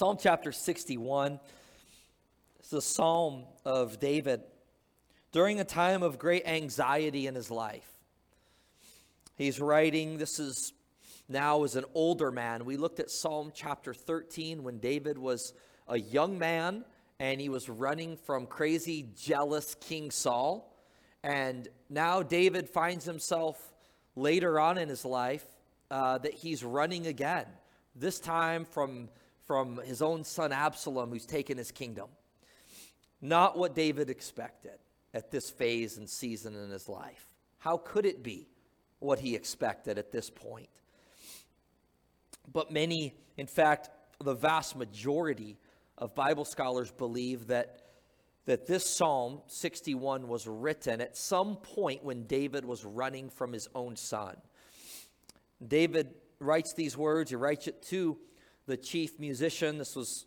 Psalm chapter 61 is the psalm of David during a time of great anxiety in his life. He's writing, this is now as an older man. We looked at Psalm chapter 13 when David was a young man and he was running from crazy, jealous King Saul. And now David finds himself later on in his life uh, that he's running again, this time from from his own son Absalom, who's taken his kingdom. Not what David expected at this phase and season in his life. How could it be what he expected at this point? But many, in fact, the vast majority of Bible scholars believe that, that this Psalm 61 was written at some point when David was running from his own son. David writes these words, he writes it to the chief musician. This was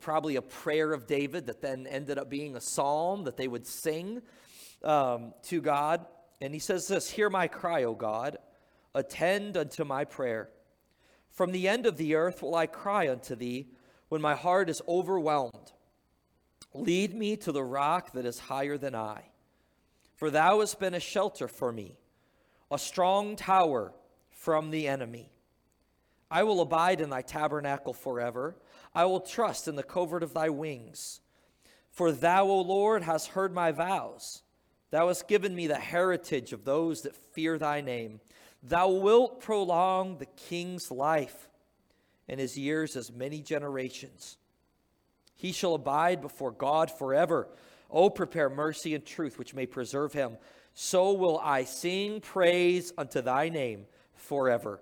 probably a prayer of David that then ended up being a psalm that they would sing um, to God. And he says this Hear my cry, O God, attend unto my prayer. From the end of the earth will I cry unto thee when my heart is overwhelmed. Lead me to the rock that is higher than I. For thou hast been a shelter for me, a strong tower from the enemy. I will abide in thy tabernacle forever. I will trust in the covert of thy wings. For thou, O Lord, hast heard my vows. Thou hast given me the heritage of those that fear thy name. Thou wilt prolong the king's life, and his years as many generations. He shall abide before God forever. O prepare mercy and truth, which may preserve him. So will I sing praise unto thy name forever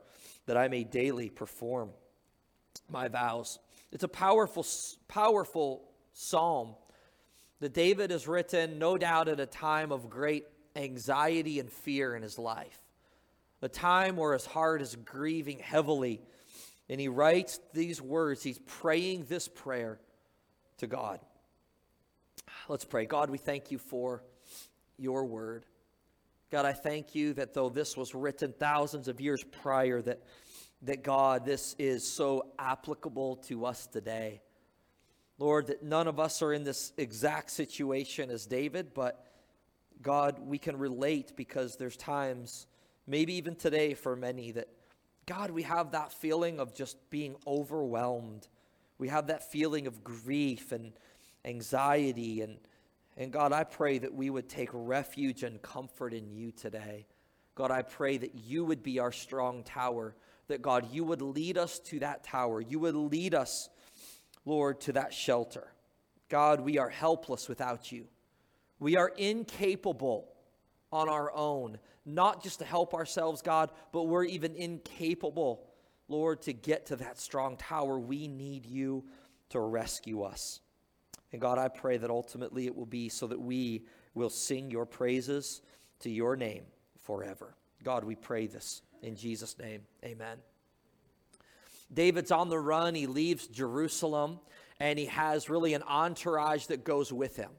that I may daily perform my vows. It's a powerful, powerful psalm that David has written, no doubt, at a time of great anxiety and fear in his life, a time where his heart is grieving heavily. And he writes these words, he's praying this prayer to God. Let's pray. God, we thank you for your word. God, I thank you that though this was written thousands of years prior, that, that God, this is so applicable to us today. Lord, that none of us are in this exact situation as David, but God, we can relate because there's times, maybe even today for many, that God, we have that feeling of just being overwhelmed. We have that feeling of grief and anxiety and and God, I pray that we would take refuge and comfort in you today. God, I pray that you would be our strong tower, that God, you would lead us to that tower. You would lead us, Lord, to that shelter. God, we are helpless without you. We are incapable on our own, not just to help ourselves, God, but we're even incapable, Lord, to get to that strong tower. We need you to rescue us. And God, I pray that ultimately it will be so that we will sing your praises to your name forever. God, we pray this in Jesus' name. Amen. David's on the run. He leaves Jerusalem, and he has really an entourage that goes with him.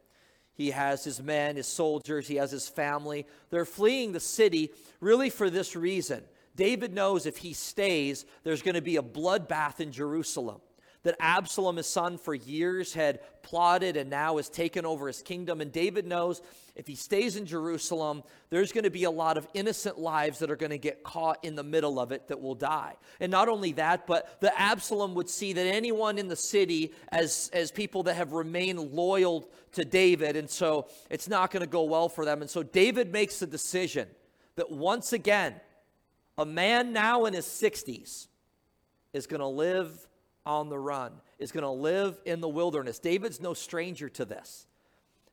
He has his men, his soldiers, he has his family. They're fleeing the city really for this reason. David knows if he stays, there's going to be a bloodbath in Jerusalem that Absalom, his son, for years had plotted and now has taken over his kingdom. And David knows if he stays in Jerusalem, there's going to be a lot of innocent lives that are going to get caught in the middle of it that will die. And not only that, but the Absalom would see that anyone in the city as, as people that have remained loyal to David. And so it's not going to go well for them. And so David makes the decision that once again, a man now in his 60s is going to live on the run, is going to live in the wilderness. David's no stranger to this.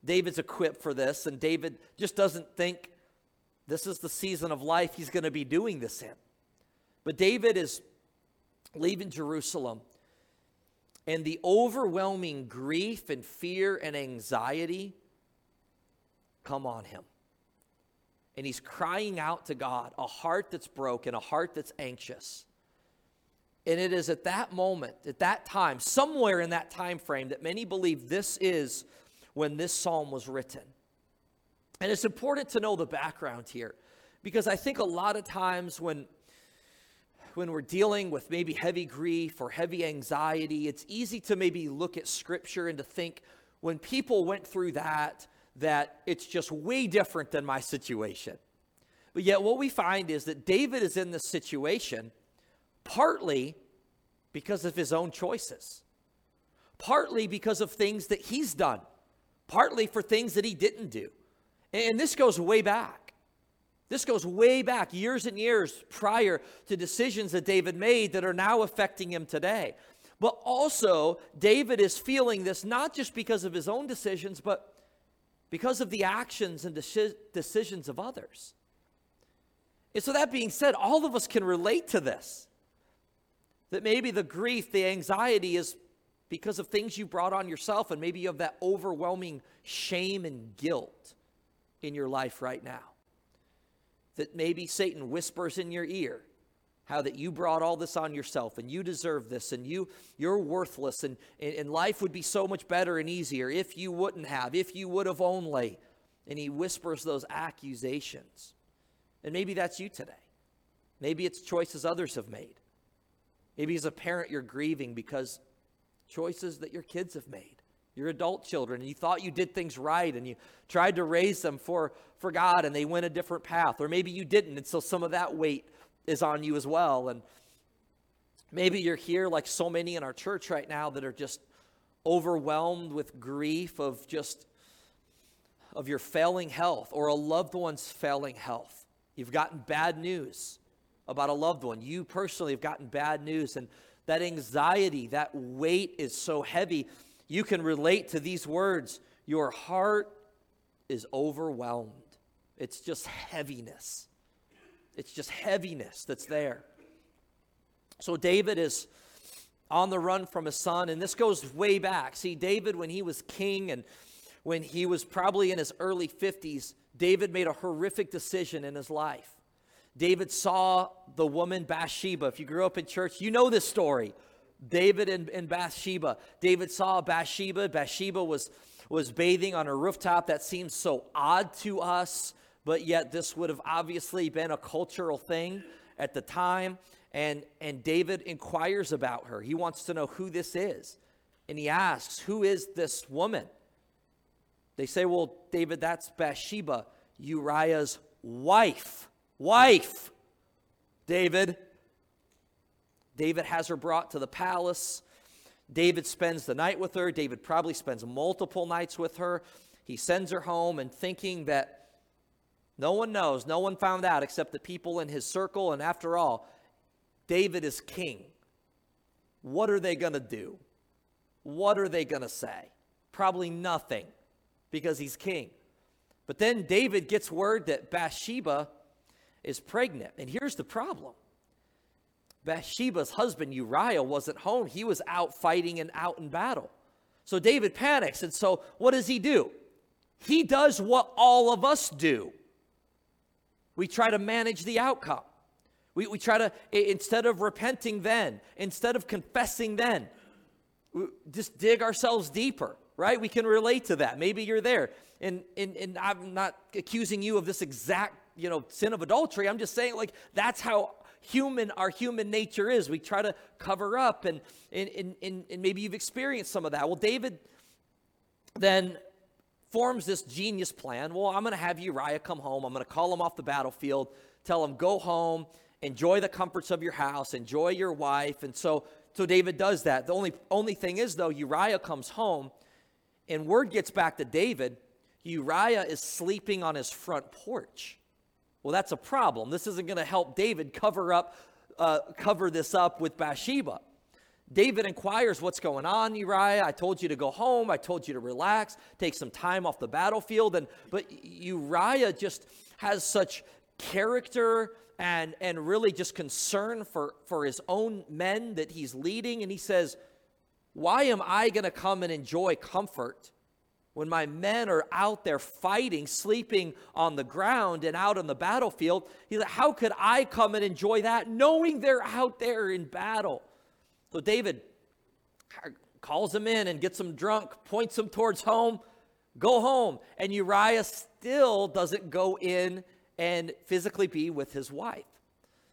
David's equipped for this, and David just doesn't think this is the season of life he's going to be doing this in. But David is leaving Jerusalem, and the overwhelming grief and fear and anxiety come on him. And he's crying out to God, a heart that's broken, a heart that's anxious. And it is at that moment, at that time, somewhere in that time frame, that many believe this is when this psalm was written. And it's important to know the background here because I think a lot of times when when we're dealing with maybe heavy grief or heavy anxiety, it's easy to maybe look at scripture and to think when people went through that, that it's just way different than my situation. But yet, what we find is that David is in this situation partly because of his own choices, partly because of things that he's done, partly for things that he didn't do. And this goes way back. This goes way back, years and years prior to decisions that David made that are now affecting him today. But also, David is feeling this not just because of his own decisions, but because of the actions and decisions of others. And so, that being said, all of us can relate to this. That maybe the grief, the anxiety is because of things you brought on yourself, and maybe you have that overwhelming shame and guilt in your life right now. That maybe Satan whispers in your ear how that you brought all this on yourself and you deserve this and you you're worthless and, and life would be so much better and easier if you wouldn't have if you would have only. And he whispers those accusations. And maybe that's you today. Maybe it's choices others have made maybe as a parent you're grieving because choices that your kids have made your adult children and you thought you did things right and you tried to raise them for for god and they went a different path or maybe you didn't and so some of that weight is on you as well. And maybe you're here, like so many in our church right now, that are just overwhelmed with grief of just of your failing health or a loved one's failing health. You've gotten bad news about a loved one. You personally have gotten bad news, and that anxiety, that weight is so heavy. You can relate to these words. Your heart is overwhelmed. It's just heaviness. It's just heaviness that's there. So David is on the run from his son, and this goes way back. See, David, when he was king and when he was probably in his early 50s, David made a horrific decision in his life. David saw the woman Bathsheba. If you grew up in church, you know this story. David and, and Bathsheba. David saw Bathsheba. Bathsheba was, was bathing on a rooftop. That seems so odd to us but yet this would have obviously been a cultural thing at the time. And, and David inquires about her. He wants to know who this is. And he asks, Who is this woman? They say, Well, David, that's Bathsheba, Uriah's wife. Wife, David. David has her brought to the palace. David spends the night with her. David probably spends multiple nights with her. He sends her home and thinking that no one knows. No one found out except the people in his circle. And after all, David is king. What are they going to do? What are they going to say? Probably nothing because he's king. But then David gets word that Bathsheba is pregnant. And here's the problem Bathsheba's husband Uriah wasn't home, he was out fighting and out in battle. So David panics. And so what does he do? He does what all of us do we try to manage the outcome. We, we try to, instead of repenting then, instead of confessing then, just dig ourselves deeper, right? We can relate to that. Maybe you're there. And, and, and I'm not accusing you of this exact, you know, sin of adultery. I'm just saying, like, that's how human our human nature is. We try to cover up, and, and, and, and maybe you've experienced some of that. Well, David then forms this genius plan. Well, I'm going to have Uriah come home. I'm going to call him off the battlefield, tell him, go home, enjoy the comforts of your house, enjoy your wife. And so, so David does that. The only, only thing is, though, Uriah comes home, and word gets back to David Uriah is sleeping on his front porch. Well, that's a problem. This isn't going to help David cover up, uh, cover this up with Bathsheba. David inquires what's going on, Uriah. I told you to go home. I told you to relax, take some time off the battlefield. And but Uriah just has such character and and really just concern for for his own men that he's leading. And he says, Why am I gonna come and enjoy comfort? When my men are out there fighting, sleeping on the ground and out on the battlefield, he's like, How could I come and enjoy that knowing they're out there in battle? So David calls him in and gets him drunk, points him towards home, go home. And Uriah still doesn't go in and physically be with his wife.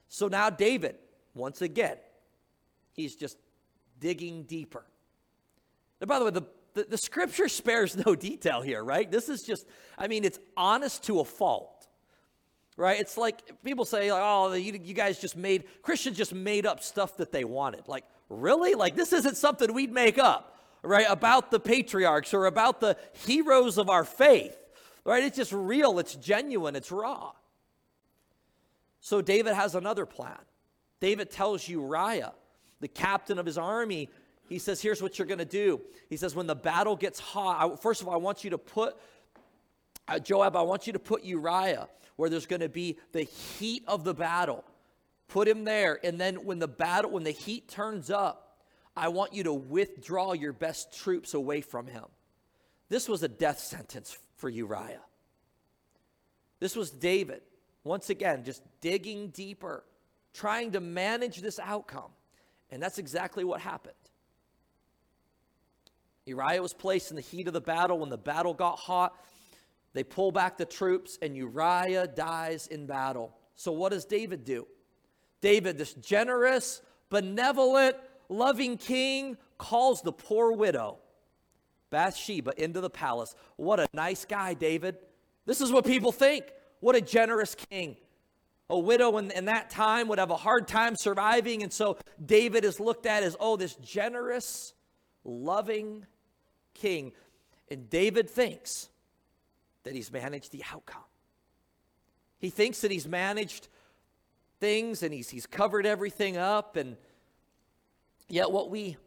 So now David, once again, he's just digging deeper. And by the way, the, the, the scripture spares no detail here, right? This is just, I mean, it's honest to a fault, right? It's like people say, like, oh, you, you guys just made, Christians just made up stuff that they wanted. Like, really? Like, this isn't something we'd make up, right? About the patriarchs or about the heroes of our faith, right? It's just real, it's genuine, it's raw. So David has another plan. David tells Uriah, the captain of his army, he says, Here's what you're going to do. He says, When the battle gets hot, I, first of all, I want you to put, uh, Joab, I want you to put Uriah where there's going to be the heat of the battle. Put him there. And then when the battle, when the heat turns up, I want you to withdraw your best troops away from him. This was a death sentence for Uriah. This was David, once again, just digging deeper, trying to manage this outcome. And that's exactly what happened. Uriah was placed in the heat of the battle. When the battle got hot, they pull back the troops, and Uriah dies in battle. So, what does David do? David, this generous, benevolent, loving king, calls the poor widow, Bathsheba, into the palace. What a nice guy, David. This is what people think. What a generous king. A widow in, in that time would have a hard time surviving. And so David is looked at as, oh, this generous, loving king. And David thinks that he's managed the outcome. He thinks that he's managed things and he's, he's covered everything up. And yet, what we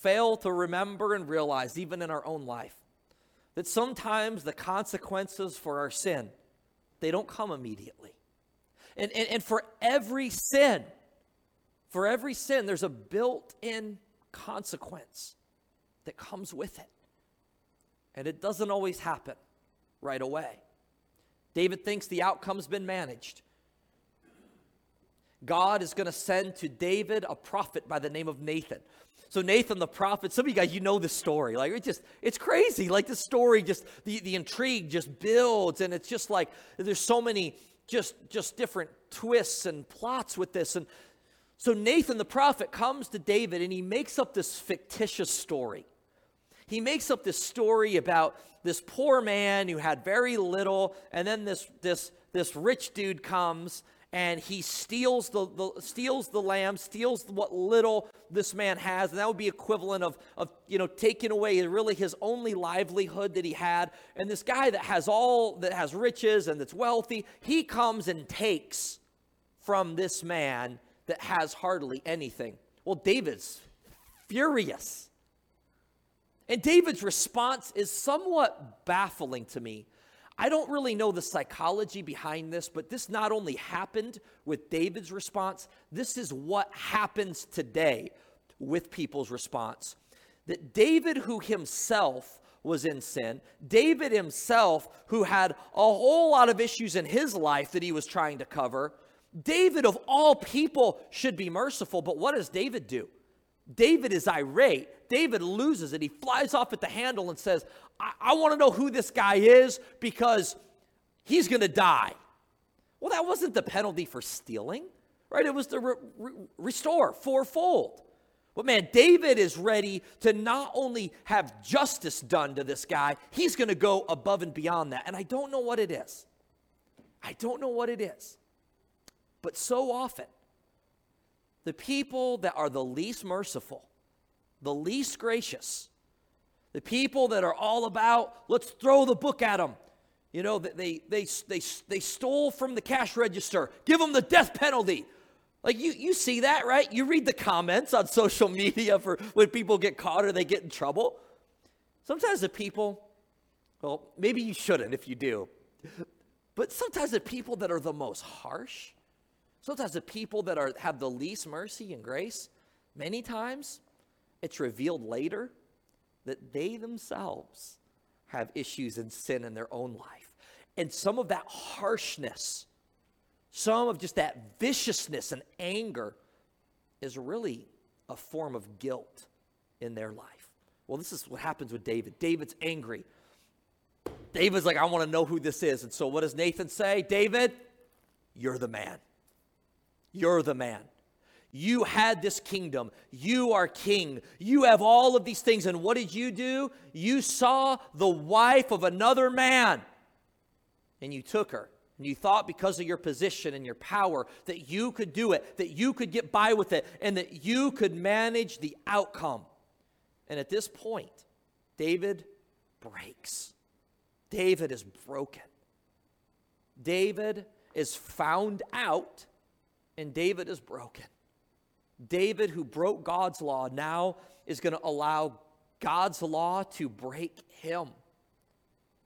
fail to remember and realize, even in our own life, that sometimes the consequences for our sin, they don't come immediately. And, and, and for every sin, for every sin, there's a built in consequence that comes with it. And it doesn't always happen right away. David thinks the outcome's been managed. God is going to send to David a prophet by the name of Nathan. So Nathan the prophet, some of you guys, you know this story. Like it just, it's crazy. Like the story just, the, the intrigue just builds and it's just like, there's so many just, just different twists and plots with this. And so Nathan the prophet comes to David and he makes up this fictitious story he makes up this story about this poor man who had very little, and then this, this, this rich dude comes and he steals the, the, steals the lamb, steals what little this man has, and that would be equivalent of, of you know taking away really his only livelihood that he had. And this guy that has all that has riches and that's wealthy, he comes and takes from this man that has hardly anything. Well, David's furious. And David's response is somewhat baffling to me. I don't really know the psychology behind this, but this not only happened with David's response, this is what happens today with people's response. That David, who himself was in sin, David himself, who had a whole lot of issues in his life that he was trying to cover, David, of all people, should be merciful. But what does David do? David is irate. David loses it. He flies off at the handle and says, I, I want to know who this guy is because he's going to die. Well, that wasn't the penalty for stealing, right? It was to re- re- restore fourfold. But man, David is ready to not only have justice done to this guy, he's going to go above and beyond that. And I don't know what it is. I don't know what it is. But so often, the people that are the least merciful, the least gracious, the people that are all about, let's throw the book at them. You know, they, they, they, they stole from the cash register, give them the death penalty. Like you, you see that, right? You read the comments on social media for when people get caught or they get in trouble. Sometimes the people, well, maybe you shouldn't if you do, but sometimes the people that are the most harsh, Sometimes the people that are, have the least mercy and grace, many times it's revealed later that they themselves have issues and sin in their own life. And some of that harshness, some of just that viciousness and anger is really a form of guilt in their life. Well, this is what happens with David. David's angry. David's like, I want to know who this is. And so what does Nathan say? David, you're the man. You're the man. You had this kingdom. You are king. You have all of these things. And what did you do? You saw the wife of another man and you took her. And you thought because of your position and your power that you could do it, that you could get by with it, and that you could manage the outcome. And at this point, David breaks. David is broken. David is found out, and David is broken. David, who broke God's law, now is going to allow God's law to break him.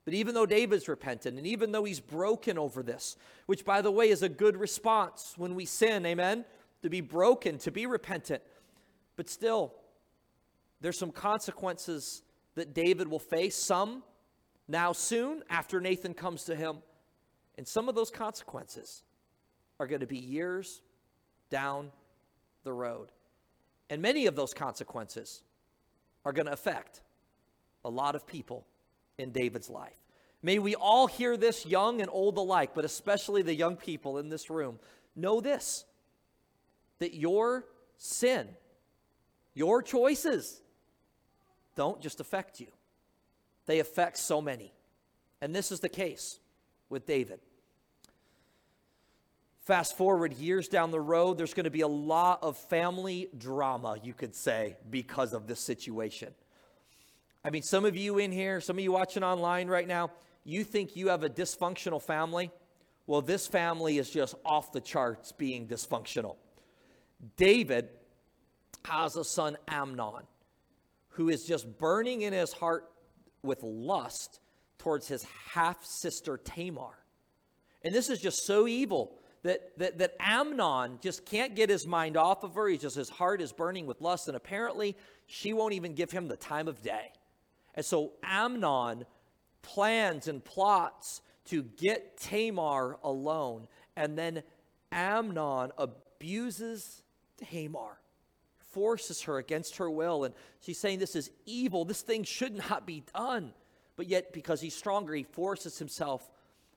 But even though David's repentant, and even though he's broken over this, which by the way is a good response when we sin, amen? To be broken, to be repentant. But still, there's some consequences that David will face, some now soon after Nathan comes to him. And some of those consequences are going to be years down the road. And many of those consequences are going to affect a lot of people in David's life. May we all hear this, young and old alike, but especially the young people in this room, know this that your sin, your choices, don't just affect you, they affect so many. And this is the case with David. Fast forward years down the road, there's going to be a lot of family drama, you could say, because of this situation. I mean, some of you in here, some of you watching online right now, you think you have a dysfunctional family. Well, this family is just off the charts being dysfunctional. David has a son, Amnon, who is just burning in his heart with lust towards his half sister, Tamar. And this is just so evil that, that, that Amnon just can't get his mind off of her. He's just, his heart is burning with lust, and apparently she won't even give him the time of day. And so Amnon plans and plots to get Tamar alone, and then Amnon abuses Tamar, forces her against her will, and she's saying, This is evil. This thing should not be done. But yet, because he's stronger, he forces himself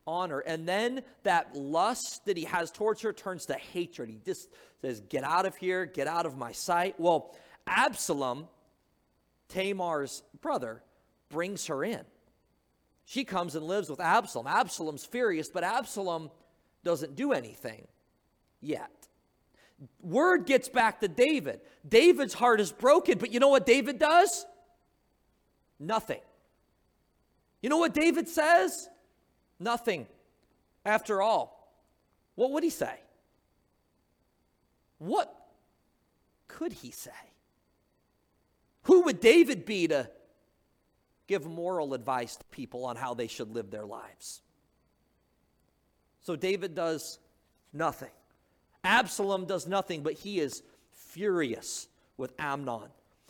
honor. And then that lust that he has towards her turns to hatred. He just says, Get out of here, get out of my sight. Well, Absalom, Tamar's brother, brings her in. She comes and lives with Absalom. Absalom's furious, but Absalom doesn't do anything yet. Word gets back to David. David's heart is broken, but you know what David does? Nothing. You know what David says? Nothing. After all, what would he say? What could he say? Who would David be to give moral advice to people on how they should live their lives? So David does nothing. Absalom does nothing, but he is furious with Amnon.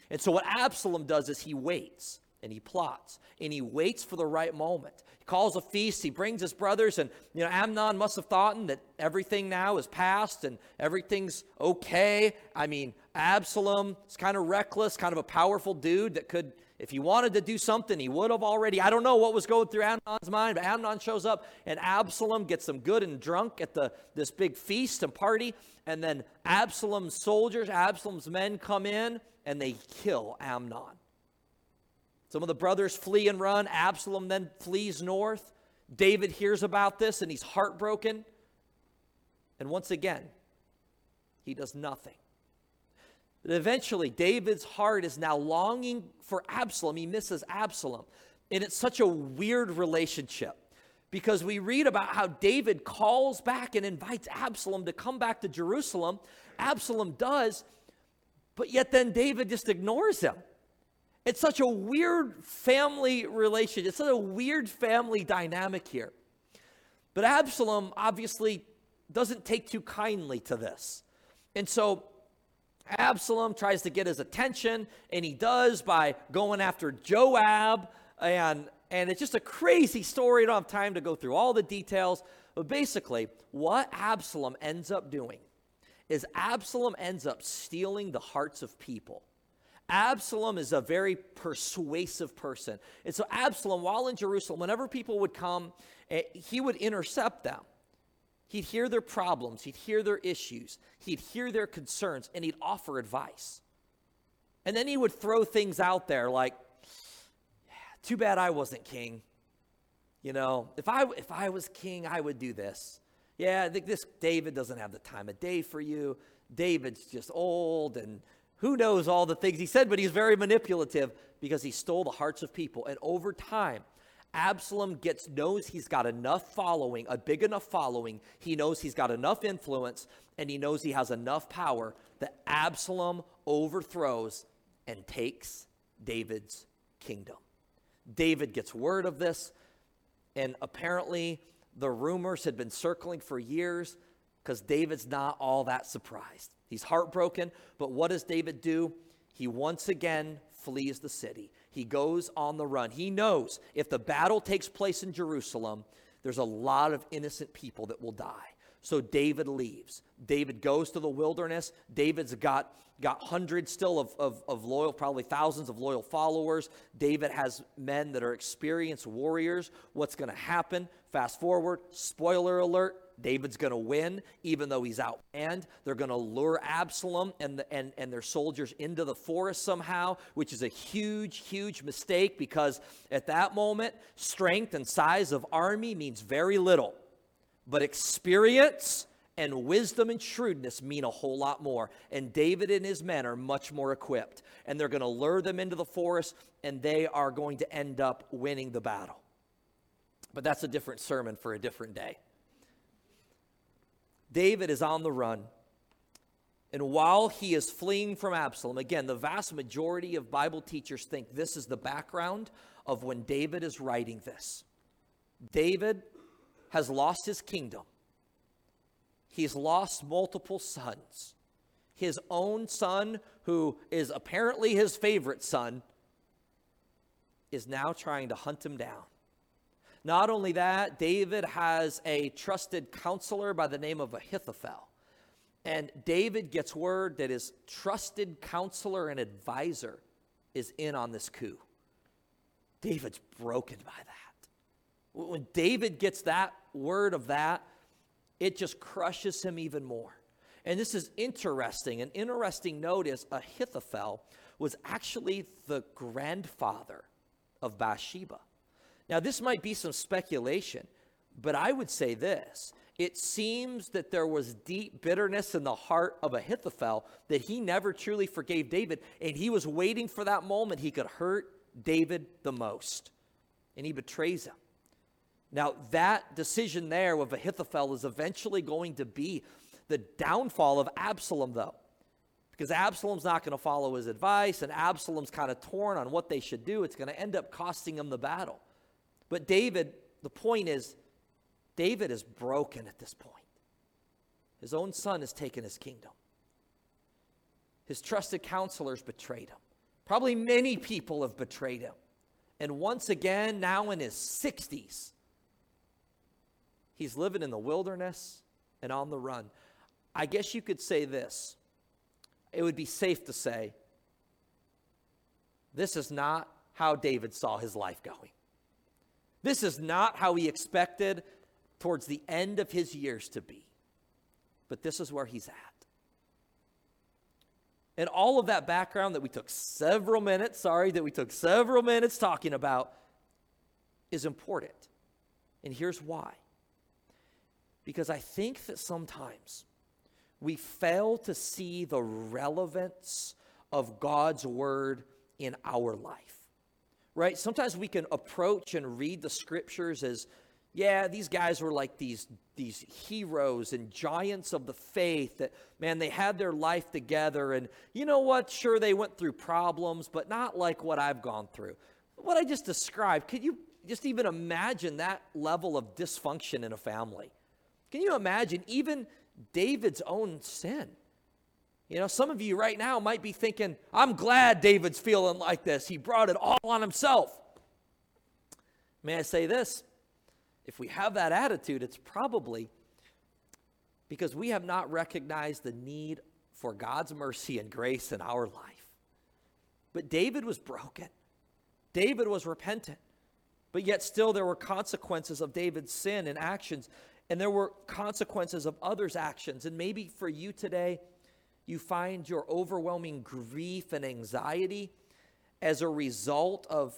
And so what Absalom does is he waits and he plots and he waits for the right moment. He calls a feast, he brings his brothers, and you know, Amnon must have thought that everything now is past and everything's okay. I mean, Absalom is kind of reckless, kind of a powerful dude that could, if he wanted to do something, he would have already. I don't know what was going through Amnon's mind, but Amnon shows up and Absalom gets them good and drunk at the this big feast and party, and then Absalom's soldiers, Absalom's men come in and they kill Amnon. Some of the brothers flee and run. Absalom then flees north. David hears about this and he's heartbroken. And once again, he does nothing. But eventually, David's heart is now longing for Absalom. He misses Absalom. And it's such a weird relationship because we read about how David calls back and invites Absalom to come back to Jerusalem. Absalom does, but yet then David just ignores him. It's such a weird family relation. It's such a weird family dynamic here. But Absalom obviously doesn't take too kindly to this. And so Absalom tries to get his attention, and he does by going after Joab. And, and it's just a crazy story. I don't have time to go through all the details. But basically, what Absalom ends up doing is Absalom ends up stealing the hearts of people. Absalom is a very persuasive person. And so, Absalom, while in Jerusalem, whenever people would come, eh, he would intercept them. He'd hear their problems, he'd hear their issues, he'd hear their concerns, and he'd offer advice. And then he would throw things out there like, too bad I wasn't king. You know, if I, if I was king, I would do this. Yeah, this David doesn't have the time of day for you. David's just old and who knows all the things he said, but he's very manipulative because he stole the hearts of people. And over time, Absalom gets knows he's got enough following, a big enough following. He knows he's got enough influence and he knows he has enough power that Absalom overthrows and takes David's kingdom. David gets word of this and apparently the rumors had been circling for years because David's not all that surprised. He's heartbroken, but what does David do? He once again flees the city. He goes on the run. He knows if the battle takes place in Jerusalem, there's a lot of innocent people that will die. So David leaves. David goes to the wilderness. David's got, got hundreds still of, of, of, loyal, probably thousands of loyal followers. David has men that are experienced warriors. What's going to happen? Fast forward, spoiler alert, David's going to win, even though he's out. And they're going to lure Absalom and, the, and, and their soldiers into the forest somehow, which is a huge, huge mistake because at that moment, strength and size of army means very little. But experience and wisdom and shrewdness mean a whole lot more. And David and his men are much more equipped. And they're going to lure them into the forest, and they are going to end up winning the battle. But that's a different sermon for a different day. David is on the run. And while he is fleeing from Absalom, again, the vast majority of Bible teachers think this is the background of when David is writing this. David has lost his kingdom, he's lost multiple sons. His own son, who is apparently his favorite son, is now trying to hunt him down. Not only that, David has a trusted counselor by the name of Ahithophel. And David gets word that his trusted counselor and advisor is in on this coup. David's broken by that. When David gets that word of that, it just crushes him even more. And this is interesting. An interesting note is Ahithophel was actually the grandfather of Bathsheba. Now, this might be some speculation, but I would say this. It seems that there was deep bitterness in the heart of Ahithophel that he never truly forgave David, and he was waiting for that moment he could hurt David the most. And he betrays him. Now, that decision there with Ahithophel is eventually going to be the downfall of Absalom, though. Because Absalom's not going to follow his advice, and Absalom's kind of torn on what they should do. It's going to end up costing him the battle. But David, the point is, David is broken at this point. His own son has taken his kingdom. His trusted counselors betrayed him. Probably many people have betrayed him. And once again, now in his 60s, he's living in the wilderness and on the run. I guess you could say this. It would be safe to say this is not how David saw his life going. This is not how he expected towards the end of his years to be. But this is where he's at. And all of that background that we took several minutes, sorry, that we took several minutes talking about is important. And here's why. Because I think that sometimes we fail to see the relevance of God's word in our life right? Sometimes we can approach and read the scriptures as, yeah, these guys were like these, these heroes and giants of the faith that, man, they had their life together. And you know what? Sure, they went through problems, but not like what I've gone through. What I just described, could you just even imagine that level of dysfunction in a family? Can you imagine even David's own sin? You know, some of you right now might be thinking, I'm glad David's feeling like this. He brought it all on himself. May I say this? If we have that attitude, it's probably because we have not recognized the need for God's mercy and grace in our life. But David was broken, David was repentant, but yet still there were consequences of David's sin and actions. And there were consequences of others' actions. And maybe for you today, you find your overwhelming grief and anxiety as a result of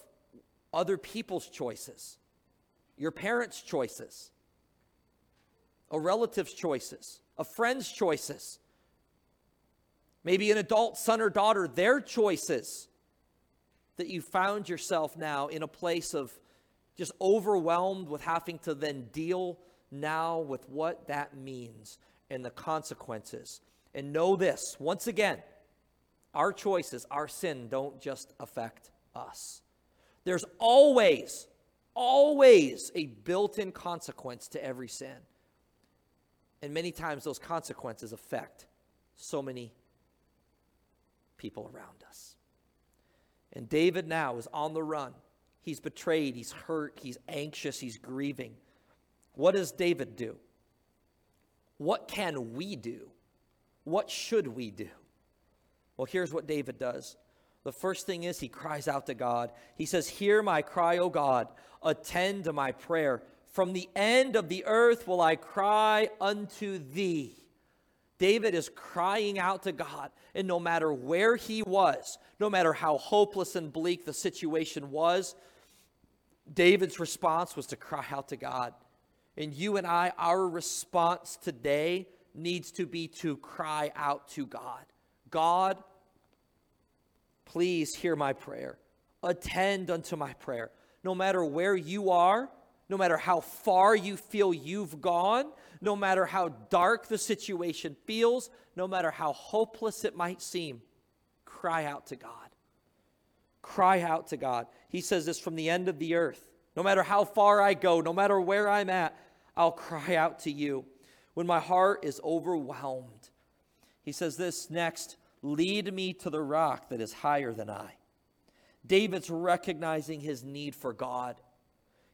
other people's choices, your parents' choices, a relative's choices, a friend's choices, maybe an adult son or daughter, their choices, that you found yourself now in a place of just overwhelmed with having to then deal now with what that means and the consequences. And know this once again, our choices, our sin don't just affect us. There's always, always a built in consequence to every sin. And many times those consequences affect so many people around us. And David now is on the run. He's betrayed, he's hurt, he's anxious, he's grieving. What does David do? What can we do? What should we do? Well, here's what David does. The first thing is he cries out to God. He says, Hear my cry, O God, attend to my prayer. From the end of the earth will I cry unto thee. David is crying out to God, and no matter where he was, no matter how hopeless and bleak the situation was, David's response was to cry out to God. And you and I, our response today needs to be to cry out to God. God, please hear my prayer. Attend unto my prayer. No matter where you are, no matter how far you feel you've gone, no matter how dark the situation feels, no matter how hopeless it might seem, cry out to God. Cry out to God. He says this from the end of the earth. No matter how far I go, no matter where I'm at, I'll cry out to you. When my heart is overwhelmed, he says this next lead me to the rock that is higher than I. David's recognizing his need for God.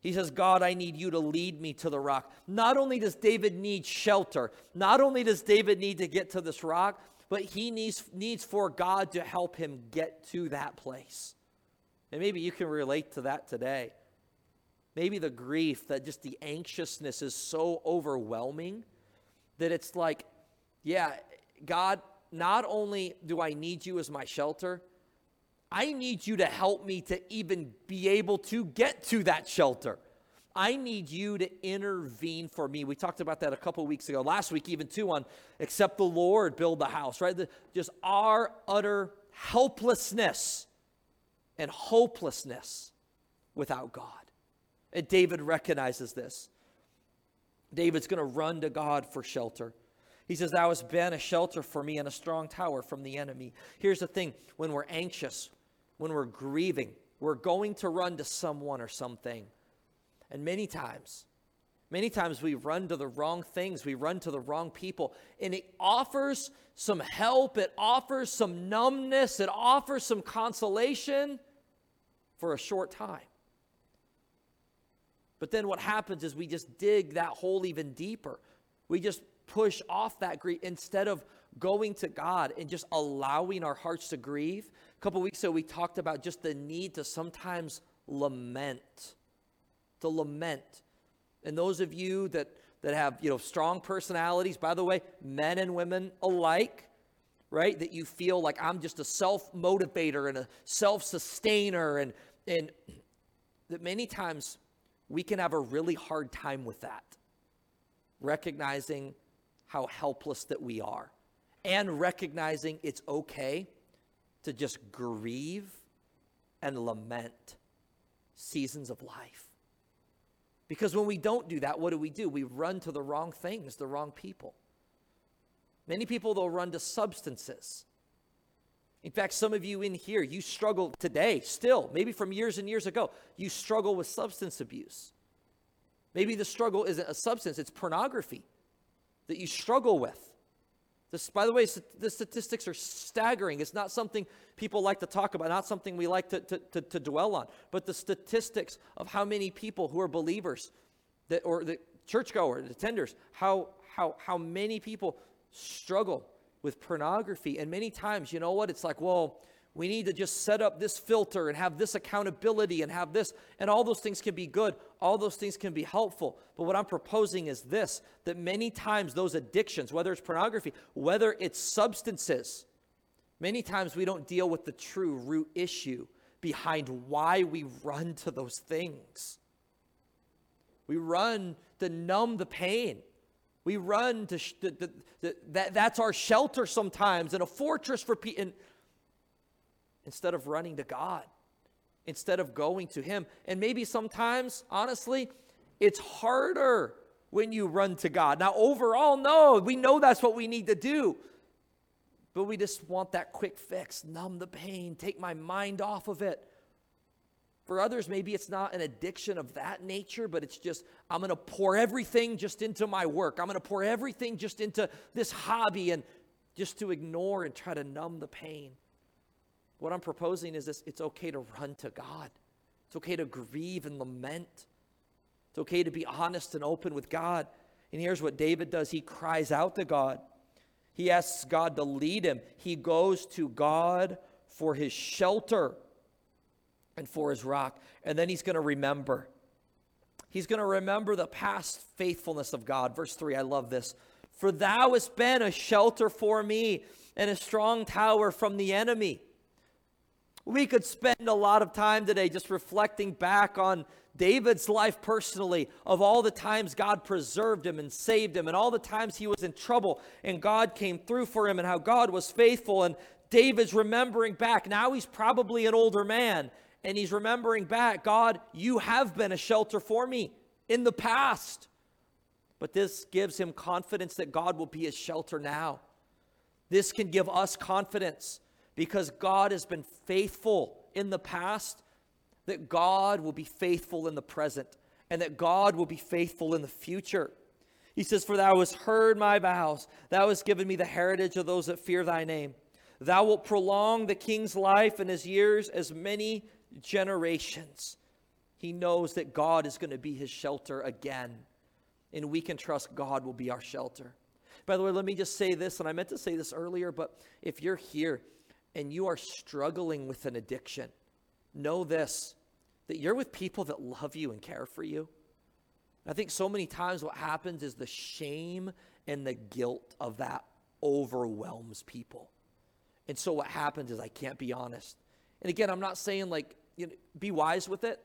He says, God, I need you to lead me to the rock. Not only does David need shelter, not only does David need to get to this rock, but he needs, needs for God to help him get to that place. And maybe you can relate to that today. Maybe the grief, that just the anxiousness is so overwhelming that it's like, yeah, God, not only do I need you as my shelter, I need you to help me to even be able to get to that shelter. I need you to intervene for me. We talked about that a couple weeks ago, last week, even too, on except the Lord build the house, right? The, just our utter helplessness and hopelessness without God. And David recognizes this. David's going to run to God for shelter. He says, Thou hast been a shelter for me and a strong tower from the enemy. Here's the thing when we're anxious, when we're grieving, we're going to run to someone or something. And many times, many times we run to the wrong things, we run to the wrong people, and it offers some help, it offers some numbness, it offers some consolation for a short time. But then what happens is we just dig that hole even deeper. We just push off that grief instead of going to God and just allowing our hearts to grieve. A couple weeks ago, we talked about just the need to sometimes lament, to lament. And those of you that, that have, you know, strong personalities, by the way, men and women alike, right? That you feel like I'm just a self motivator and a self sustainer, and, and that many times we can have a really hard time with that, recognizing how helpless that we are and recognizing it's okay to just grieve and lament seasons of life. Because when we don't do that, what do we do? We run to the wrong things, the wrong people. Many people, they'll run to substances. In fact, some of you in here, you struggle today, still, maybe from years and years ago, you struggle with substance abuse. Maybe the struggle isn't a substance, it's pornography that you struggle with. This, by the way, the statistics are staggering. It's not something people like to talk about, not something we like to, to, to, to dwell on. But the statistics of how many people who are believers that, or the churchgoers, the attenders, how, how, how many people struggle with pornography. And many times, you know what? It's like, well, we need to just set up this filter and have this accountability and have this, and all those things can be good. All those things can be helpful. But what I'm proposing is this that many times those addictions, whether it's pornography, whether it's substances, many times we don't deal with the true root issue behind why we run to those things. We run to numb the pain. We run to, sh- to, to, to that, that's our shelter sometimes and a fortress for people instead of running to God, instead of going to Him. And maybe sometimes, honestly, it's harder when you run to God. Now, overall, no, we know that's what we need to do. But we just want that quick fix, numb the pain, take my mind off of it. For others, maybe it's not an addiction of that nature, but it's just, I'm going to pour everything just into my work. I'm going to pour everything just into this hobby and just to ignore and try to numb the pain. What I'm proposing is this it's okay to run to God, it's okay to grieve and lament, it's okay to be honest and open with God. And here's what David does he cries out to God. He asks God to lead him. He goes to God for his shelter and for his rock. And then he's going to remember. He's going to remember the past faithfulness of God. Verse 3, I love this. For thou hast been a shelter for me and a strong tower from the enemy. We could spend a lot of time today just reflecting back on David's life personally, of all the times God preserved him and saved him, and all the times he was in trouble and God came through for him, and how God was faithful. And David's remembering back. Now he's probably an older man, and he's remembering back God, you have been a shelter for me in the past. But this gives him confidence that God will be his shelter now. This can give us confidence because God has been faithful in the past, that God will be faithful in the present, and that God will be faithful in the future. He says, For thou hast heard my vows, thou hast given me the heritage of those that fear thy name. Thou wilt prolong the king's life and his years as many generations. He knows that God is going to be his shelter again, and we can trust God will be our shelter. By the way, let me just say this, and I meant to say this earlier, but if you're here and you are struggling with an addiction, know this that you're with people that love you and care for you. I think so many times what happens is the shame and the guilt of that overwhelms people. And so what happens is I can't be honest. And again, I'm not saying like, you know, be wise with it,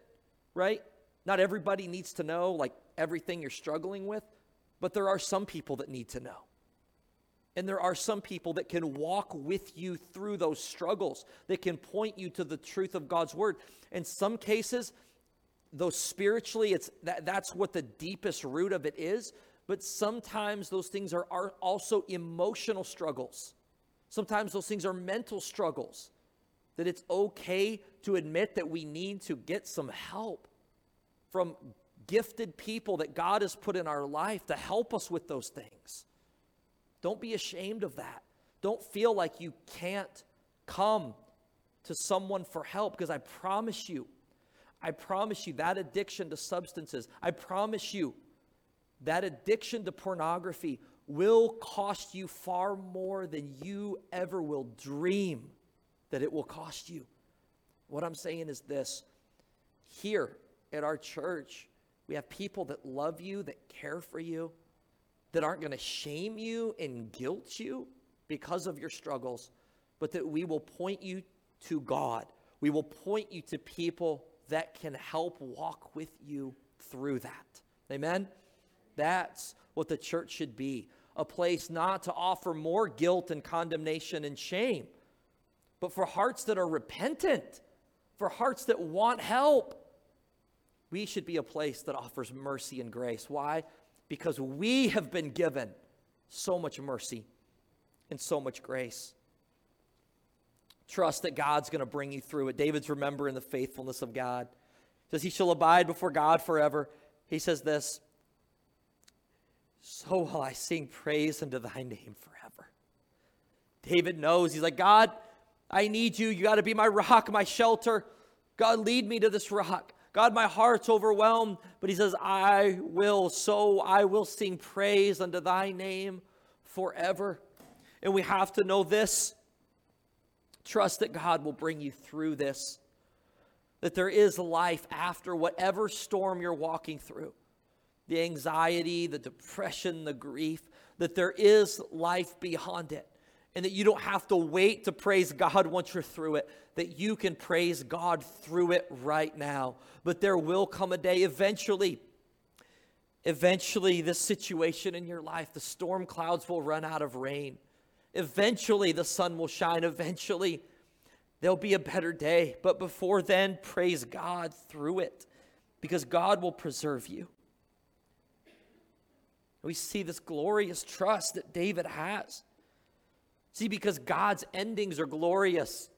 right? Not everybody needs to know like everything you're struggling with, but there are some people that need to know. And there are some people that can walk with you through those struggles, that can point you to the truth of God's word. In some cases, though spiritually, it's that, that's what the deepest root of it is. But sometimes those things are, are also emotional struggles. Sometimes those things are mental struggles. That it's okay to admit that we need to get some help from gifted people that God has put in our life to help us with those things. Don't be ashamed of that. Don't feel like you can't come to someone for help because I promise you, I promise you that addiction to substances, I promise you that addiction to pornography will cost you far more than you ever will dream that it will cost you. What I'm saying is this here at our church, we have people that love you, that care for you that aren't going to shame you and guilt you because of your struggles, but that we will point you to God. We will point you to people that can help walk with you through that. Amen? That's what the church should be a place not to offer more guilt and condemnation and shame, but for hearts that are repentant, for hearts that want help. We should be a place that offers mercy and grace. Why? because we have been given so much mercy and so much grace. Trust that God's going to bring you through it. David's remembering the faithfulness of God. He says he shall abide before God forever. He says this, so will I sing praise unto thy name forever. David knows, he's like, God, I need you. You got to be my rock, my shelter. God, lead me to this rock. God, my heart's overwhelmed. But he says, I will, so I will sing praise unto thy name forever. And we have to know this Trust that God will bring you through this, that there is life after whatever storm you're walking through the anxiety, the depression, the grief, that there is life beyond it. And that you don't have to wait to praise God once you're through it, that you can praise God through it right now. But there will come a day eventually Eventually, this situation in your life, the storm clouds will run out of rain. Eventually, the sun will shine. Eventually, there'll be a better day. But before then, praise God through it because God will preserve you. We see this glorious trust that David has. See, because God's endings are glorious,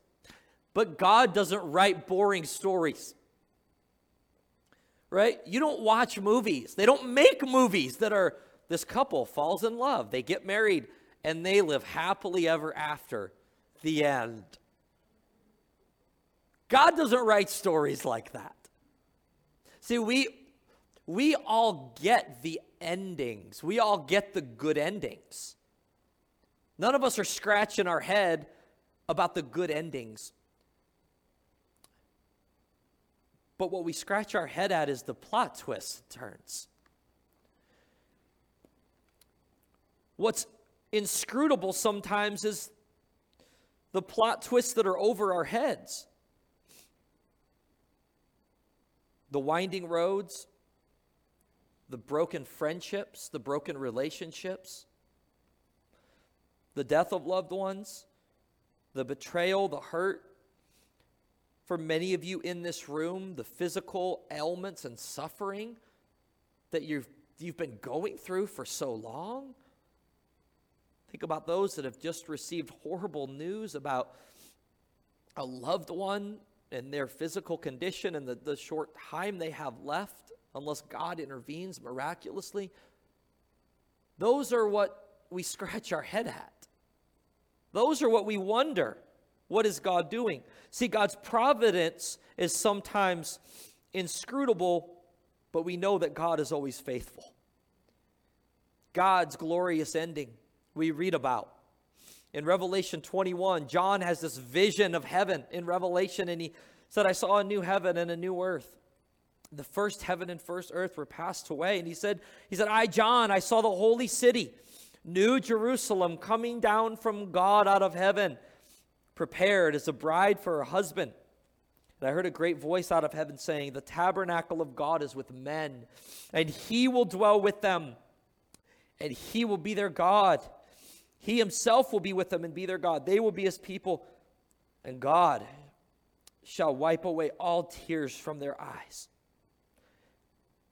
but God doesn't write boring stories right? You don't watch movies. They don't make movies that are this couple falls in love, they get married, and they live happily ever after. The end. God doesn't write stories like that. See, we we all get the endings. We all get the good endings. None of us are scratching our head about the good endings. But what we scratch our head at is the plot twists turns. What's inscrutable sometimes is the plot twists that are over our heads. The winding roads, the broken friendships, the broken relationships, the death of loved ones, the betrayal, the hurt, for many of you in this room, the physical ailments and suffering that you've, you've been going through for so long. Think about those that have just received horrible news about a loved one and their physical condition and the, the short time they have left, unless God intervenes miraculously. Those are what we scratch our head at. Those are what we wonder. What is God doing? See, God's providence is sometimes inscrutable, but we know that God is always faithful. God's glorious ending we read about. In Revelation 21, John has this vision of heaven in Revelation, and he said, I saw a new heaven and a new earth. The first heaven and first earth were passed away. And he said, He said, I, John, I saw the holy city, New Jerusalem, coming down from God out of heaven prepared as a bride for her husband. And I heard a great voice out of heaven saying, The tabernacle of God is with men, and he will dwell with them, and he will be their God. He himself will be with them and be their God. They will be his people, and God shall wipe away all tears from their eyes.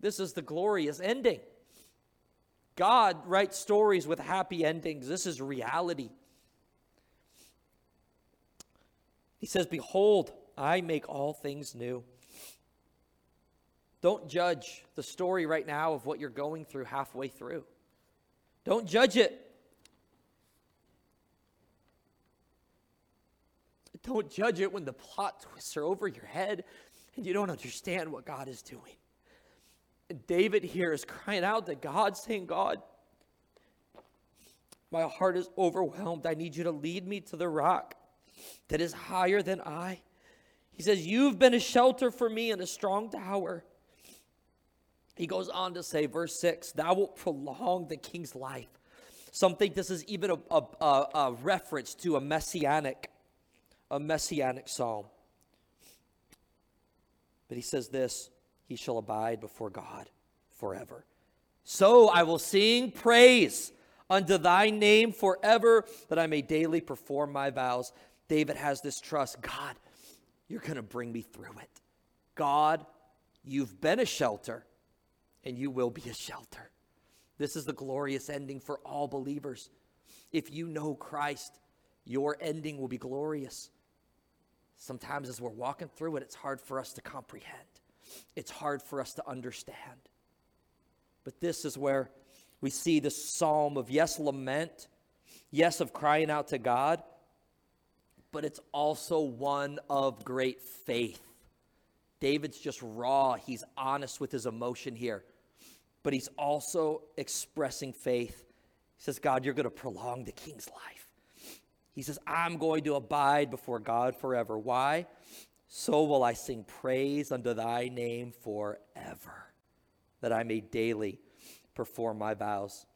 This is the glorious ending. God writes stories with happy endings. This is reality. He says, Behold, I make all things new. Don't judge the story right now of what you're going through halfway through. Don't judge it. Don't judge it when the plot twists are over your head and you don't understand what God is doing. David here is crying out to God, saying, God, my heart is overwhelmed. I need you to lead me to the rock that is higher than I. He says, You've been a shelter for me and a strong tower. He goes on to say, verse 6, Thou wilt prolong the king's life. Some think this is even a, a, a, a reference to a messianic, a messianic psalm. But he says this, He shall abide before God forever. So I will sing praise unto thy name forever, that I may daily perform my vows. David has this trust God, you're going to bring me through it. God, you've been a shelter, and you will be a shelter. This is the glorious ending for all believers. If you know Christ, your ending will be glorious. Sometimes as we're walking through it, it's hard for us to comprehend, it's hard for us to understand. But this is where we see the psalm of yes, lament, yes, of crying out to God, but it's also one of great faith. David's just raw, he's honest with his emotion here, but he's also expressing faith. He says, God, you're going to prolong the king's life. He says, I'm going to abide before God forever. Why? So will I sing praise unto thy name forever, that I may daily perform my vows.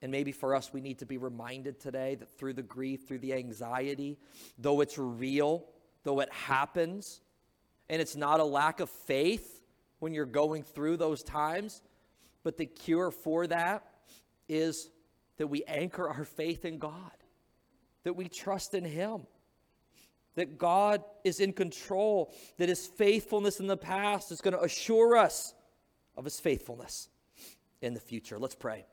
And maybe for us, we need to be reminded today that through the grief, through the anxiety, though it's real, though it happens, and it's not a lack of faith when you're going through those times, but the cure for that is that we anchor our faith in God, that we trust in Him, that God is in control, that His faithfulness in the past is going to assure us of His faithfulness in the future. Let's pray.